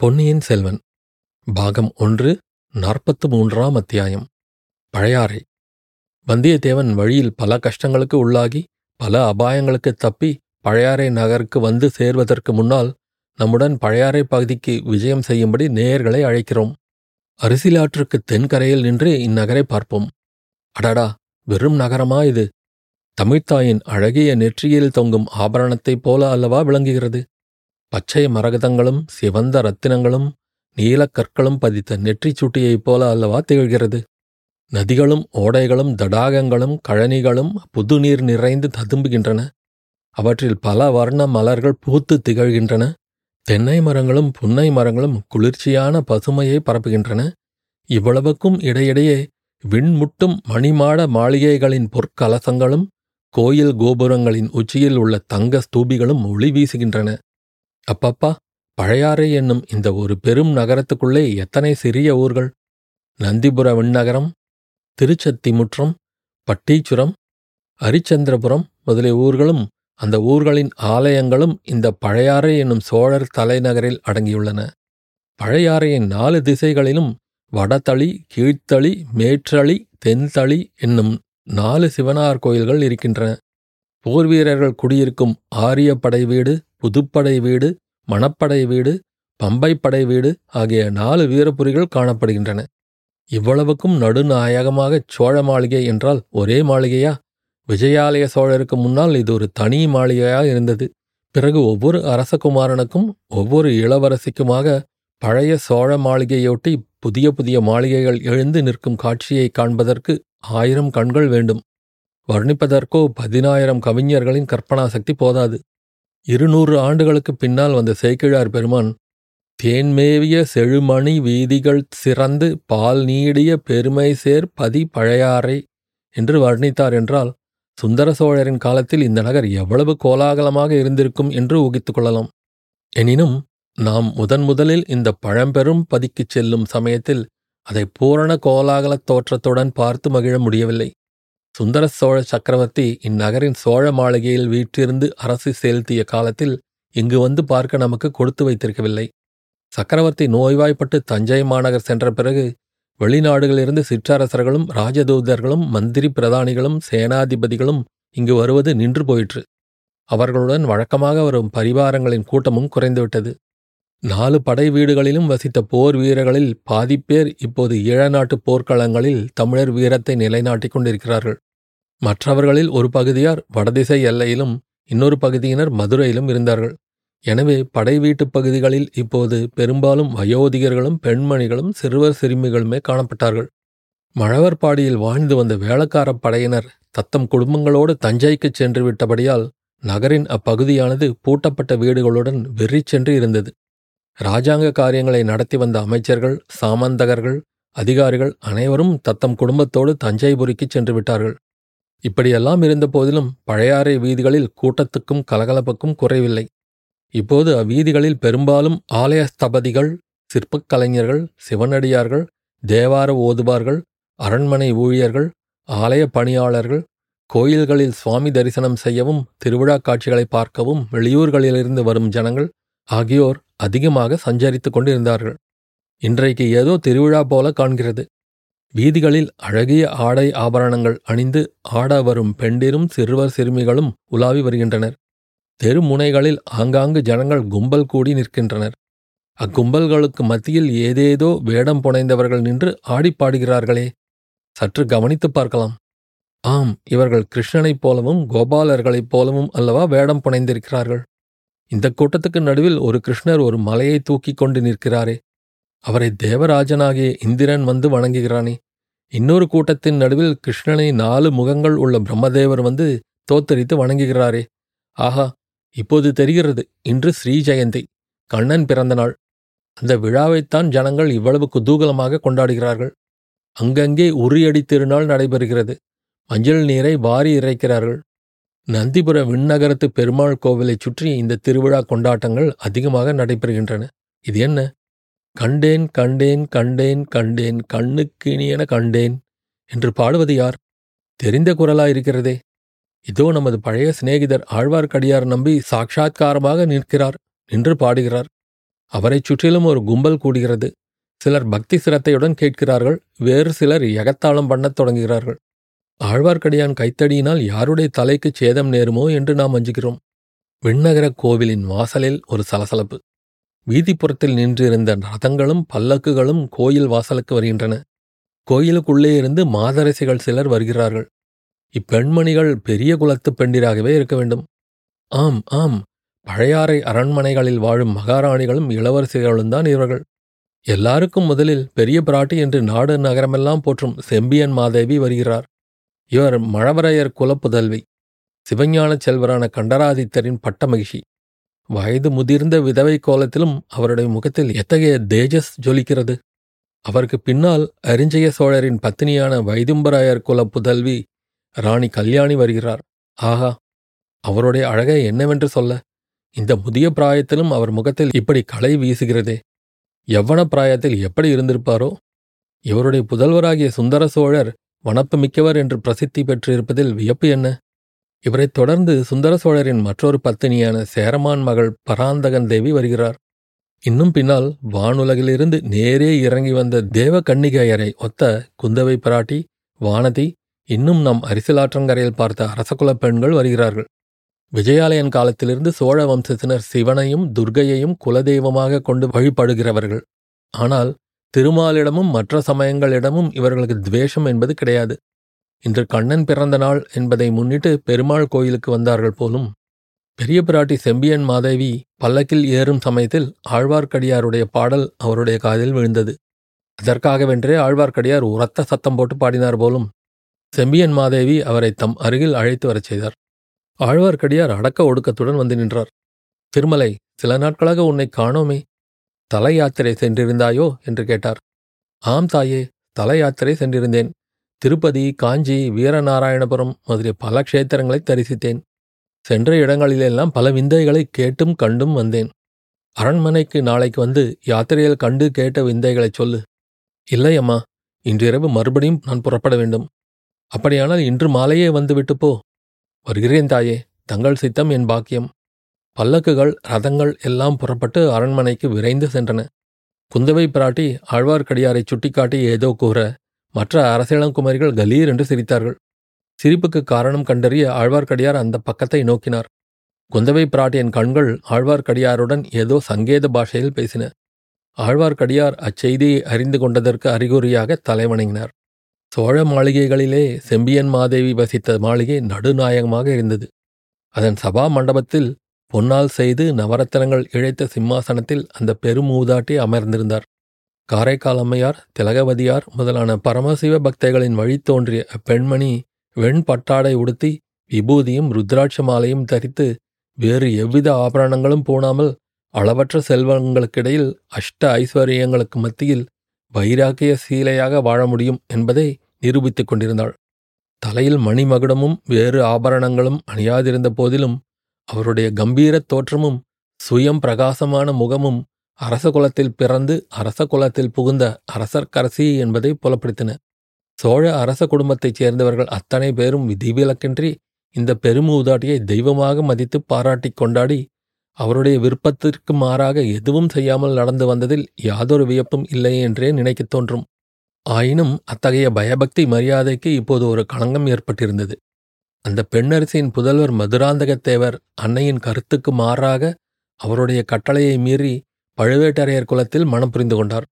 பொன்னியின் செல்வன் பாகம் ஒன்று நாற்பத்து மூன்றாம் அத்தியாயம். பழையாறை. வந்தியத்தேவன் வழியில் பல கஷ்டங்களுக்கு உள்ளாகி பல அபாயங்களுக்கு தப்பி பழையாறை நகருக்கு வந்து சேர்வதற்கு முன்னால் நம்முடன் பழையாறை பகுதிக்கு விஜயம் செய்யும்படி நேயர்களை அழைக்கிறோம். அரிசிலாற்றுக்கு தென்கரையில் நின்று இந்நகரை பார்ப்போம். அடடா வெறும் நகரமா இது? தமிழ்த்தாயின் அழகிய நெற்றியில் தொங்கும் ஆபரணத்தைப் போல அல்லவா விளங்குகிறது? பச்சை மரகதங்களும் சிவந்த ரத்தினங்களும் நீலக் கற்களும் பதித்த நெற்றிச் சுட்டியைப் போல அல்லவா திகழ்கிறது. நதிகளும் ஓடைகளும் தடாகங்களும் கழனிகளும் புதுநீர் நிறைந்து ததும்புகின்றன. அவற்றில் பல வர்ண மலர்கள் பூத்து திகழ்கின்றன. தென்னை மரங்களும் புன்னை மரங்களும் குளிர்ச்சியான பசுமையை பரப்புகின்றன. இவ்வளவுக்கும் இடையிடையே விண்முட்டும் மணிமாட மாளிகைகளின் பொற்கலசங்களும் கோயில் கோபுரங்களின் உச்சியில் உள்ள தங்க ஸ்தூபிகளும் ஒளி வீசுகின்றன. அப்பப்பா பழையாறை என்னும் இந்த ஒரு பெரும் நகரத்துக்குள்ளே எத்தனை சிறிய ஊர்கள்? நந்திபுர விண்ணகரம் திருச்சத்திமுற்றம் பட்டீச்சுரம் அரிச்சந்திரபுரம் முதலிய ஊர்களும் அந்த ஊர்களின் ஆலயங்களும் இந்த பழையாறை என்னும் சோழர் தலைநகரில் அடங்கியுள்ளன. பழையாறையின் நாலு திசைகளிலும் வடதளி கீழ்த்தளி மேற்றளி தென்தளி என்னும் நாலு சிவனார் கோயில்கள் இருக்கின்றன. போர் வீரர்கள் குடியிருக்கும் ஆரியப்படை வீடு புதுப்படை வீடு மணப்படை வீடு பம்பைப்படை வீடு ஆகிய நாலு வீரபுரிகள் காணப்படுகின்றன. இவ்வளவுக்கும் நடுநாயகமாக சோழ மாளிகை என்றால் ஒரே மாளிகையா? விஜயாலய சோழருக்கு முன்னால் இது ஒரு தனி மாளிகையாக இருந்தது. பிறகு ஒவ்வொரு அரசகுமாரனுக்கும் ஒவ்வொரு இளவரசிக்குமாக பழைய சோழ மாளிகையொட்டி புதிய புதிய மாளிகைகள் எழுந்து நிற்கும் காட்சியை காண்பதற்கு ஆயிரம் கண்கள் வேண்டும். வர்ணிப்பதற்கோ பதினாயிரம் கவிஞர்களின் கற்பனா சக்தி போதாது. இருநூறு ஆண்டுகளுக்கு பின்னால் வந்த சேக்கிழார் பெருமான் தேன்மேவிய செழுமணி வீதிகள் சிறந்து பால் நீடிய பெருமை சேர் பதி பழையாறை என்று வர்ணித்தார் என்றால் சுந்தர சோழரின் காலத்தில் இந்த நகர் எவ்வளவு கோலாகலமாக இருந்திருக்கும் என்று ஊகித்துக் கொள்ளலாம். எனினும் நாம் முதன் முதலில் இந்த பழம்பெரும் பதிக்குச் செல்லும் சமயத்தில் அதை பூரண கோலாகலத் தோற்றத்துடன் பார்த்து மகிழ முடியவில்லை. சுந்தர சோழ சக்கரவர்த்தி இந்நகரின் சோழ மாளிகையில் வீற்றிருந்து அரசு செலுத்திய காலத்தில் இங்கு வந்து பார்க்க நமக்கு கொடுத்து வைத்திருக்கவில்லை. சக்கரவர்த்தி நோய்வாய்ப்பட்டு தஞ்சை மாநகர் சென்ற பிறகு வெளிநாடுகளிலிருந்து சிற்றரசர்களும் ராஜதூதர்களும் மந்திரி பிரதானிகளும் சேனாதிபதிகளும் இங்கு வருவது நின்று போயிற்று. அவர்களுடன் வழக்கமாக வரும் பரிவாரங்களின் கூட்டமும் குறைந்துவிட்டது. நாலு படை வீடுகளிலும் வசித்த போர் வீரர்களில் பாதிப்பேர் இப்போது ஈழநாட்டு போர்க்களங்களில் தமிழர் வீரத்தை நிலைநாட்டிக் கொண்டிருக்கிறார்கள். மற்றவர்களில் ஒரு பகுதியார் வடதிசை எல்லையிலும் இன்னொரு பகுதியினர் மதுரையிலும் இருந்தார்கள். எனவே படை வீட்டுப் பகுதிகளில் இப்போது பெரும்பாலும் வயோதிகர்களும் பெண்மணிகளும் சிறுவர் சிறுமிகளுமே காணப்பட்டார்கள். மழவர்பாடியில் வாழ்ந்து வந்த வேளக்காரப் படையினர் தத்தம் குடும்பங்களோடு தஞ்சைக்குச் சென்று விட்டபடியால் நகரின் அப்பகுதியானது பூட்டப்பட்ட வீடுகளுடன் வெறி சென்று இருந்தது. இராஜாங்க காரியங்களை நடத்தி வந்த அமைச்சர்கள் சாமந்தகர்கள் அதிகாரிகள் அனைவரும் தத்தம் குடும்பத்தோடு தஞ்சைபுரிக்குச் சென்று விட்டார்கள். இப்படியெல்லாம் இருந்த போதிலும் பழையாறை வீதிகளில் கூட்டத்துக்கும் கலகலப்புக்கும் குறைவில்லை. இப்போது அவ்வீதிகளில் பெரும்பாலும் ஆலய ஸ்தபதிகள் சிற்பக் கலைஞர்கள் சிவனடியார்கள் தேவார ஓதுபார்கள் அரண்மனை ஊழியர்கள் ஆலய பணியாளர்கள் கோயில்களில் சுவாமி தரிசனம் செய்யவும் திருவிழா காட்சிகளை பார்க்கவும் வெளியூர்களிலிருந்து வரும் ஜனங்கள் ஆகியோர் அதிகமாக சஞ்சரித்துக் கொண்டிருந்தார்கள். இன்றைக்கு ஏதோ திருவிழா போல காண்கிறது. வீதிகளில் அழகிய ஆடை ஆபரணங்கள் அணிந்து ஆட வரும் பெண்டிரும் சிறுவர் சிறுமிகளும் உலாவி வருகின்றனர். தெருமுனைகளில் ஆங்காங்கு ஜனங்கள் கும்பல் கூடி நிற்கின்றனர். அக்கும்பல்களுக்கு மத்தியில் ஏதேதோ வேடம் புனைந்தவர்கள் நின்று ஆடிப்பாடுகிறார்களே சற்று கவனித்துப் பார்க்கலாம். ஆம் இவர்கள் கிருஷ்ணனைப் போலவும் கோபாலர்களைப் போலவும் அல்லவா வேடம் புனைந்திருக்கிறார்கள். இந்த கூட்டத்துக்கு நடுவில் ஒரு கிருஷ்ணர் ஒரு மலையை தூக்கிக் கொண்டு நிற்கிறாரே. அவரை தேவராஜனாகிய இந்திரன் வந்து வணங்குகிறானே. இன்னொரு கூட்டத்தின் நடுவில் கிருஷ்ணனை நாலு முகங்கள் உள்ள பிரம்மதேவர் வந்து தோத்தரித்து வணங்குகிறாரே. ஆஹா இப்போது தெரிகிறது இன்று ஸ்ரீ ஜெயந்தி கண்ணன் பிறந்த நாள். அந்த விழாவைத்தான் ஜனங்கள் இவ்வளவு குதூகலமாக கொண்டாடுகிறார்கள். அங்கங்கே உரியடி திருநாள் நடைபெறுகிறது. மஞ்சள் நீரை வாரி இறைக்கிறார்கள். நந்திபுர விண்ணகரத்து பெருமாள் கோவிலைச் சுற்றி இந்த திருவிழா கொண்டாட்டங்கள் அதிகமாக நடைபெறுகின்றன. இது என்ன? கண்டேன் கண்டேன் கண்டேன் கண்டேன் கண்ணுக்கினியென கண்டேன் என்று பாடுவது யார்? தெரிந்த குரலாயிருக்கிறதே இதோ நமது பழைய சிநேகிதர் ஆழ்வார்க்கடியார் நம்பி சாட்சாத்காரமாக நிற்கிறார் நின்று பாடுகிறார். அவரைச் சுற்றிலும் ஒரு கும்பல் கூடுகிறது. சிலர் பக்தி சிரத்தையுடன் கேட்கிறார்கள். வேறு சிலர் எகத்தாளம் பண்ணத் தொடங்குகிறார்கள். ஆழ்வார்க்கடியான் கைத்தடியினால் யாருடைய தலைக்கு சேதம் நேருமோ என்று நாம் அஞ்சுகிறோம் விண்ணகர கோவிலின் வாசலில் ஒரு சலசலப்பு. வீதிப்புறத்தில் நின்றிருந்த ரதங்களும் பல்லக்குகளும் கோயில் வாசலுக்கு வருகின்றன. கோயிலுக்குள்ளே இருந்து மாதரசிகள் சிலர் வருகிறார்கள். இப்பெண்மணிகள் பெரிய குலத்து பெண்டிராகவே இருக்க வேண்டும். ஆம் ஆம் பழையாறை அரண்மனைகளில் வாழும் மகாராணிகளும் இளவரசிகளும் தான் இவர்கள். எல்லாருக்கும் முதலில் பெரிய பிராட்டி என்று நாடு நகரமெல்லாம் போற்றும் செம்பியன் மாதேவி வருகிறார். இவர் மழவரையர் குலப்புதல்வி சிவஞானச் செல்வரான கண்டராதித்தரின் பட்ட மகிழ்ச்சி வயது முதிர்ந்த விதவை கோலத்திலும் அவருடைய முகத்தில் எத்தகைய தேஜஸ் ஜொலிக்கிறது? அவருக்கு பின்னால் அரிஞ்சய சோழரின் பத்தினியான வைதும்பராயர் குல புதல்வி ராணி கல்யாணி வருகிறார். ஆஹா அவருடைய அழகை என்னவென்று சொல்ல? இந்த முதிய பிராயத்திலும் அவர் முகத்தில் இப்படி களை வீசுகிறதே. எவ்வன பிராயத்தில் எப்படி இருந்திருப்பாரோ? இவருடைய புதல்வராகிய சுந்தர சோழர் வனப்பு மிக்கவர் என்று பிரசித்தி பெற்றிருப்பதில் வியப்பு என்ன? இவரைத் தொடர்ந்து சுந்தர சோழரின் மற்றொரு பத்தினியான சேரமான் மகள் பராந்தகன் தேவி வருகிறார். இன்னும் பின்னால் வானுலகிலிருந்து நேரே இறங்கி வந்த தேவ கன்னிகையரை ஒத்த குந்தவை பிராட்டி வானதி இன்னும் நம் அரிசிலாற்றங்கரையில் பார்த்த அரசகுலப் பெண்கள் வருகிறார்கள். விஜயாலயன் காலத்திலிருந்து சோழ வம்சத்தினர் சிவனையும் துர்க்கையையும் குலதெய்வமாக கொண்டு வழிபடுகிறவர்கள். ஆனால் திருமாலிடமும் மற்ற சமயங்களிடமும் இவர்களுக்கு துவேஷம் என்பது கிடையாது. இன்று கண்ணன் பிறந்த நாள் என்பதை முன்னிட்டு பெருமாள் கோயிலுக்கு வந்தார்கள் போலும் பெரிய பிராட்டி செம்பியன் மாதேவி பல்லக்கில் ஏறும் சமயத்தில் ஆழ்வார்க்கடியாருடைய பாடல் அவருடைய காதில் விழுந்தது. அதற்காகவென்றே ஆழ்வார்க்கடியார் உரத்த சத்தம் போட்டு பாடினார் போலும் செம்பியன் மாதேவி அவரை தம் அருகில் அழைத்து வரச் செய்தார். ஆழ்வார்க்கடியார் அடக்க ஒடுக்கத்துடன் வந்து நின்றார். திருமலை சில நாட்களாக உன்னை காணோமே தல யாத்திரை சென்றிருந்தாயோ? என்று கேட்டார். ஆம் தாயே தல யாத்திரை சென்றிருந்தேன். திருப்பதி காஞ்சி வீரநாராயணபுரம் முதலிய பல க்ஷேத்திரங்களை தரிசித்தேன். சென்ற இடங்களிலெல்லாம் பல விந்தைகளை கேட்டும் கண்டும் வந்தேன். அரண்மனைக்கு நாளைக்கு வந்து யாத்திரையில் கண்டு கேட்ட விந்தைகளைச் சொல்லு. இல்லை அம்மா இன்றிரவு மறுபடியும் நான் புறப்பட வேண்டும். அப்படியானால் இன்று மாலையே வந்துவிட்டு போ. வருகிறேன் தாயே தங்கள் சித்தம் என் பாக்கியம். பல்லக்குகள் ரதங்கள் எல்லாம் புறப்பட்டு அரண்மனைக்கு விரைந்து சென்றன. குந்தவை பிராட்டி ஆழ்வார்க்கடியாரைச் சுட்டிக்காட்டி ஏதோ கூற மற்ற அரசியலங்குமரிகள் கலீர் என்று சிரித்தார்கள். சிரிப்புக்கு காரணம் கண்டறிய ஆழ்வார்க்கடியார் அந்த பக்கத்தை நோக்கினார். குந்தவை பிராட்டியின் கண்கள் ஆழ்வார்க்கடியாருடன் ஏதோ சங்கேத பாஷையில் பேசின. ஆழ்வார்க்கடியார் அச்செய்தியை அறிந்து கொண்டதற்கு அறிகுறியாக தலைவணங்கினார். சோழ மாளிகைகளிலே செம்பியன் மாதேவி வசித்த மாளிகை நடுநாயகமாக இருந்தது. அதன் சபா மண்டபத்தில் பொன்னால் செய்து நவரத்தனங்கள் இழைத்த சிம்மாசனத்தில் அந்த பெருமூதாட்டி அமர்ந்திருந்தார். காரைக்கால் அம்மையார் திலகவதியார் முதலான பரமசிவ பக்தைகளின் வழி தோன்றிய அப்பெண்மணி வெண் பட்டாடை உடுத்தி விபூதியும் ருத்ராட்ச மாலையும் தரித்து வேறு எவ்வித ஆபரணங்களும் பூணாமல் அளவற்ற செல்வங்களுக்கிடையில் அஷ்ட ஐஸ்வர்யங்களுக்கு மத்தியில் வைராக்கிய சீலையாக வாழ முடியும் என்பதை நிரூபித்துக் கொண்டிருந்தாள். தலையில் மணிமகுடமும் வேறு ஆபரணங்களும் அணியாதிருந்த போதிலும் அவருடைய கம்பீரத் தோற்றமும் சுயம் பிரகாசமான முகமும் அரச குலத்தில் பிறந்து அரச குலத்தில் புகுந்த அரசர்க்கரசி என்பதை புலப்படுத்தின. சோழ அரச குடும்பத்தைச் சேர்ந்தவர்கள் அத்தனை பேரும் விதிவிலக்கின்றி இந்த பெருமூதாட்டியை தெய்வமாக மதித்து பாராட்டிக் கொண்டாடி அவருடைய விருப்பத்திற்கு மாறாக எதுவும் செய்யாமல் நடந்து வந்ததில் யாதொரு வியப்பும் இல்லை என்றே நினைக்கத் தோன்றும். ஆயினும் அத்தகைய பயபக்தி மரியாதைக்கு இப்போது ஒரு களங்கம் ஏற்பட்டிருந்தது. அந்த பெண்ணரசியின் புதல்வர் மதுராந்தகத்தேவர் அன்னையின் கருத்துக்கு மாறாக அவருடைய கட்டளையை மீறி பழுவேட்டரையர் குலத்தில் மனம் புரிந்து கொண்டார்.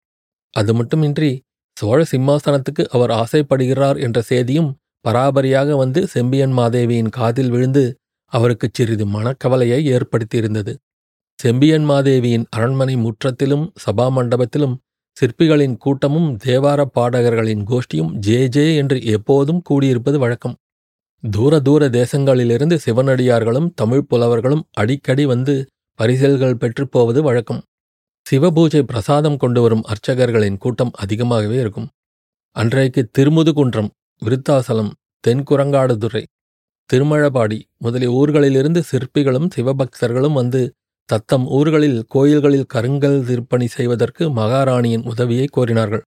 அது மட்டுமின்றி சோழ சிம்மாசனத்துக்கு அவர் ஆசைப்படுகிறார் என்ற செய்தியும் பராபரியாக வந்து செம்பியன் மாதேவியின் காதில் விழுந்து அவருக்குச் சிறிது மனக்கவலையை ஏற்படுத்தியிருந்தது. செம்பியன் மாதேவியின் அரண்மனை முற்றத்திலும் சபா மண்டபத்திலும் சிற்பிகளின் கூட்டமும் தேவார பாடகர்களின் கோஷ்டியும் ஜே ஜே என்று எப்போதும் கூடியிருப்பது வழக்கம். தூர தூர தேசங்களிலிருந்து சிவனடியார்களும் தமிழ் புலவர்களும் அடிக்கடி வந்து பரிசல்கள் பெற்றுப் போவது வழக்கம். சிவபூஜை பிரசாதம் கொண்டு வரும் அர்ச்சகர்களின் கூட்டம் அதிகமாகவே இருக்கும். அன்றைக்கு திருமுதுகுன்றம் விருத்தாசலம் தென்குரங்காடுதுறை திருமழபாடி முதலிய ஊர்களிலிருந்து சிற்பிகளும் சிவபக்தர்களும் வந்து தத்தம் ஊர்களில் கோயில்களில் கருங்கல் திருப்பணி செய்வதற்கு மகாராணியின் உதவியை கோரினார்கள்.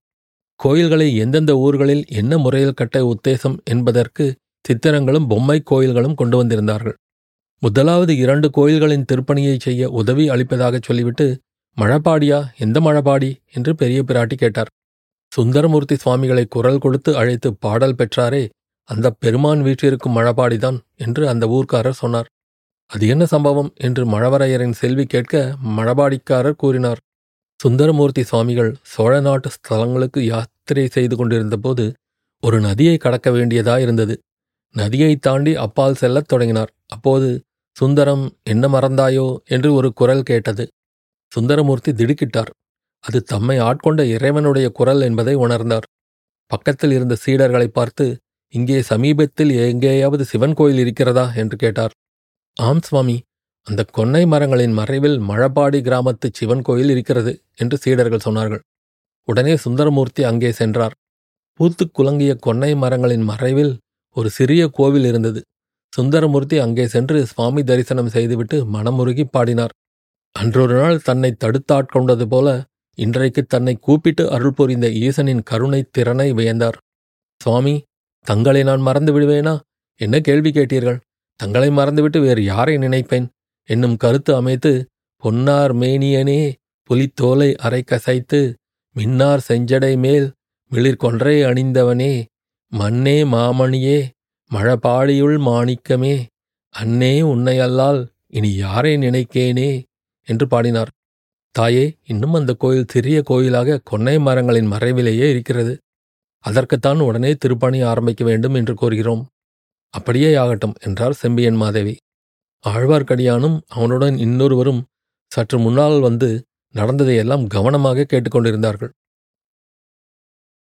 கோயில்களை எந்தெந்த ஊர்களில் என்ன முறையில் கட்ட உத்தேசம் என்பதற்கு சித்திரங்களும் பொம்மை கோயில்களும் கொண்டு வந்திருந்தார்கள். முதலாவது இரண்டு கோயில்களின் திருப்பணியை செய்ய உதவி அளிப்பதாகச் சொல்லிவிட்டு மழப்பாடியா எந்த மழபாடி என்று பெரிய பிராட்டி கேட்டார். சுந்தரமூர்த்தி சுவாமிகளை குரல் கொடுத்து அழைத்து பாடல் பெற்றாரே அந்த பெருமான் வீற்றிருக்கும் மழபாடிதான் என்று அந்த ஊர்க்காரர் சொன்னார். அது என்ன சம்பவம்? என்று மழவரையரின் செல்வி கேட்க மழபாடிக்காரர் கூறினார். சுந்தரமூர்த்தி சுவாமிகள் சோழ நாட்டு ஸ்தலங்களுக்கு யாத்திரை செய்து கொண்டிருந்தபோது ஒரு நதியை கடக்க வேண்டியதாயிருந்தது. நதியை தாண்டி அப்பால் செல்லத் தொடங்கினார். அப்போது சுந்தரம் என்ன மறந்தாயோ? என்று ஒரு குரல் கேட்டது. சுந்தரமூர்த்தி திடுக்கிட்டார். அது தம்மை ஆட்கொண்ட இறைவனுடைய குரல் என்பதை உணர்ந்தார். பக்கத்தில் இருந்த சீடர்களை பார்த்து இங்கே சமீபத்தில் எங்கேயாவது சிவன் கோயில் இருக்கிறதா? என்று கேட்டார். ஆம் சுவாமி. அந்த கொன்னை மரங்களின் மறைவில் மழபாடி கிராமத்து சிவன் கோயில் இருக்கிறது என்று சீடர்கள் சொன்னார்கள். உடனே சுந்தரமூர்த்தி அங்கே சென்றார். பூத்துக் குலங்கிய கொன்னை மரங்களின் மறைவில் ஒரு சிறிய கோவில் இருந்தது. சுந்தரமூர்த்தி அங்கே சென்று சுவாமி தரிசனம் செய்துவிட்டு மனமுருகி பாடினார். அன்றொரு நாள் தன்னை தடுத்தாட்கொண்டது போல இன்றைக்கு தன்னை கூப்பிட்டு அருள் புரிந்த ஈசனின் கருணை திறனை வியந்தார். சுவாமி தங்களை நான் மறந்து விடுவேனா? என்ன கேள்வி கேட்டீர்கள்? தங்களை மறந்துவிட்டு வேறு யாரை நினைப்பேன்? என்னும் கருத்து அமைத்து பொன்னார் மேனியனே புலித்தோலை அரை கசைத்து மின்னார் செஞ்சடை மேல் மிளிர்கொன்றை அணிந்தவனே மண்ணே மாமணியே மழபாடியுள் மாணிக்கமே அன்னே உன்னையல்லால் இனி யாரை நினைக்கேனே? என்று பாடினார். தாயே இன்னும் அந்த கோயில் சிறிய கோயிலாக கொன்னை மரங்களின் மறைவிலேயே இருக்கிறது. அதற்குத்தான் உடனே திருப்பணி ஆரம்பிக்க வேண்டும் என்று கோருகிறோம். அப்படியே ஆகட்டும் என்றார் செம்பியன் மாதேவி. ஆழ்வார்க்கடியானும் அவனுடன் இன்னொருவரும் சற்று முன்னால் வந்து நடந்ததையெல்லாம் கவனமாக கேட்டுக்கொண்டிருந்தார்கள்.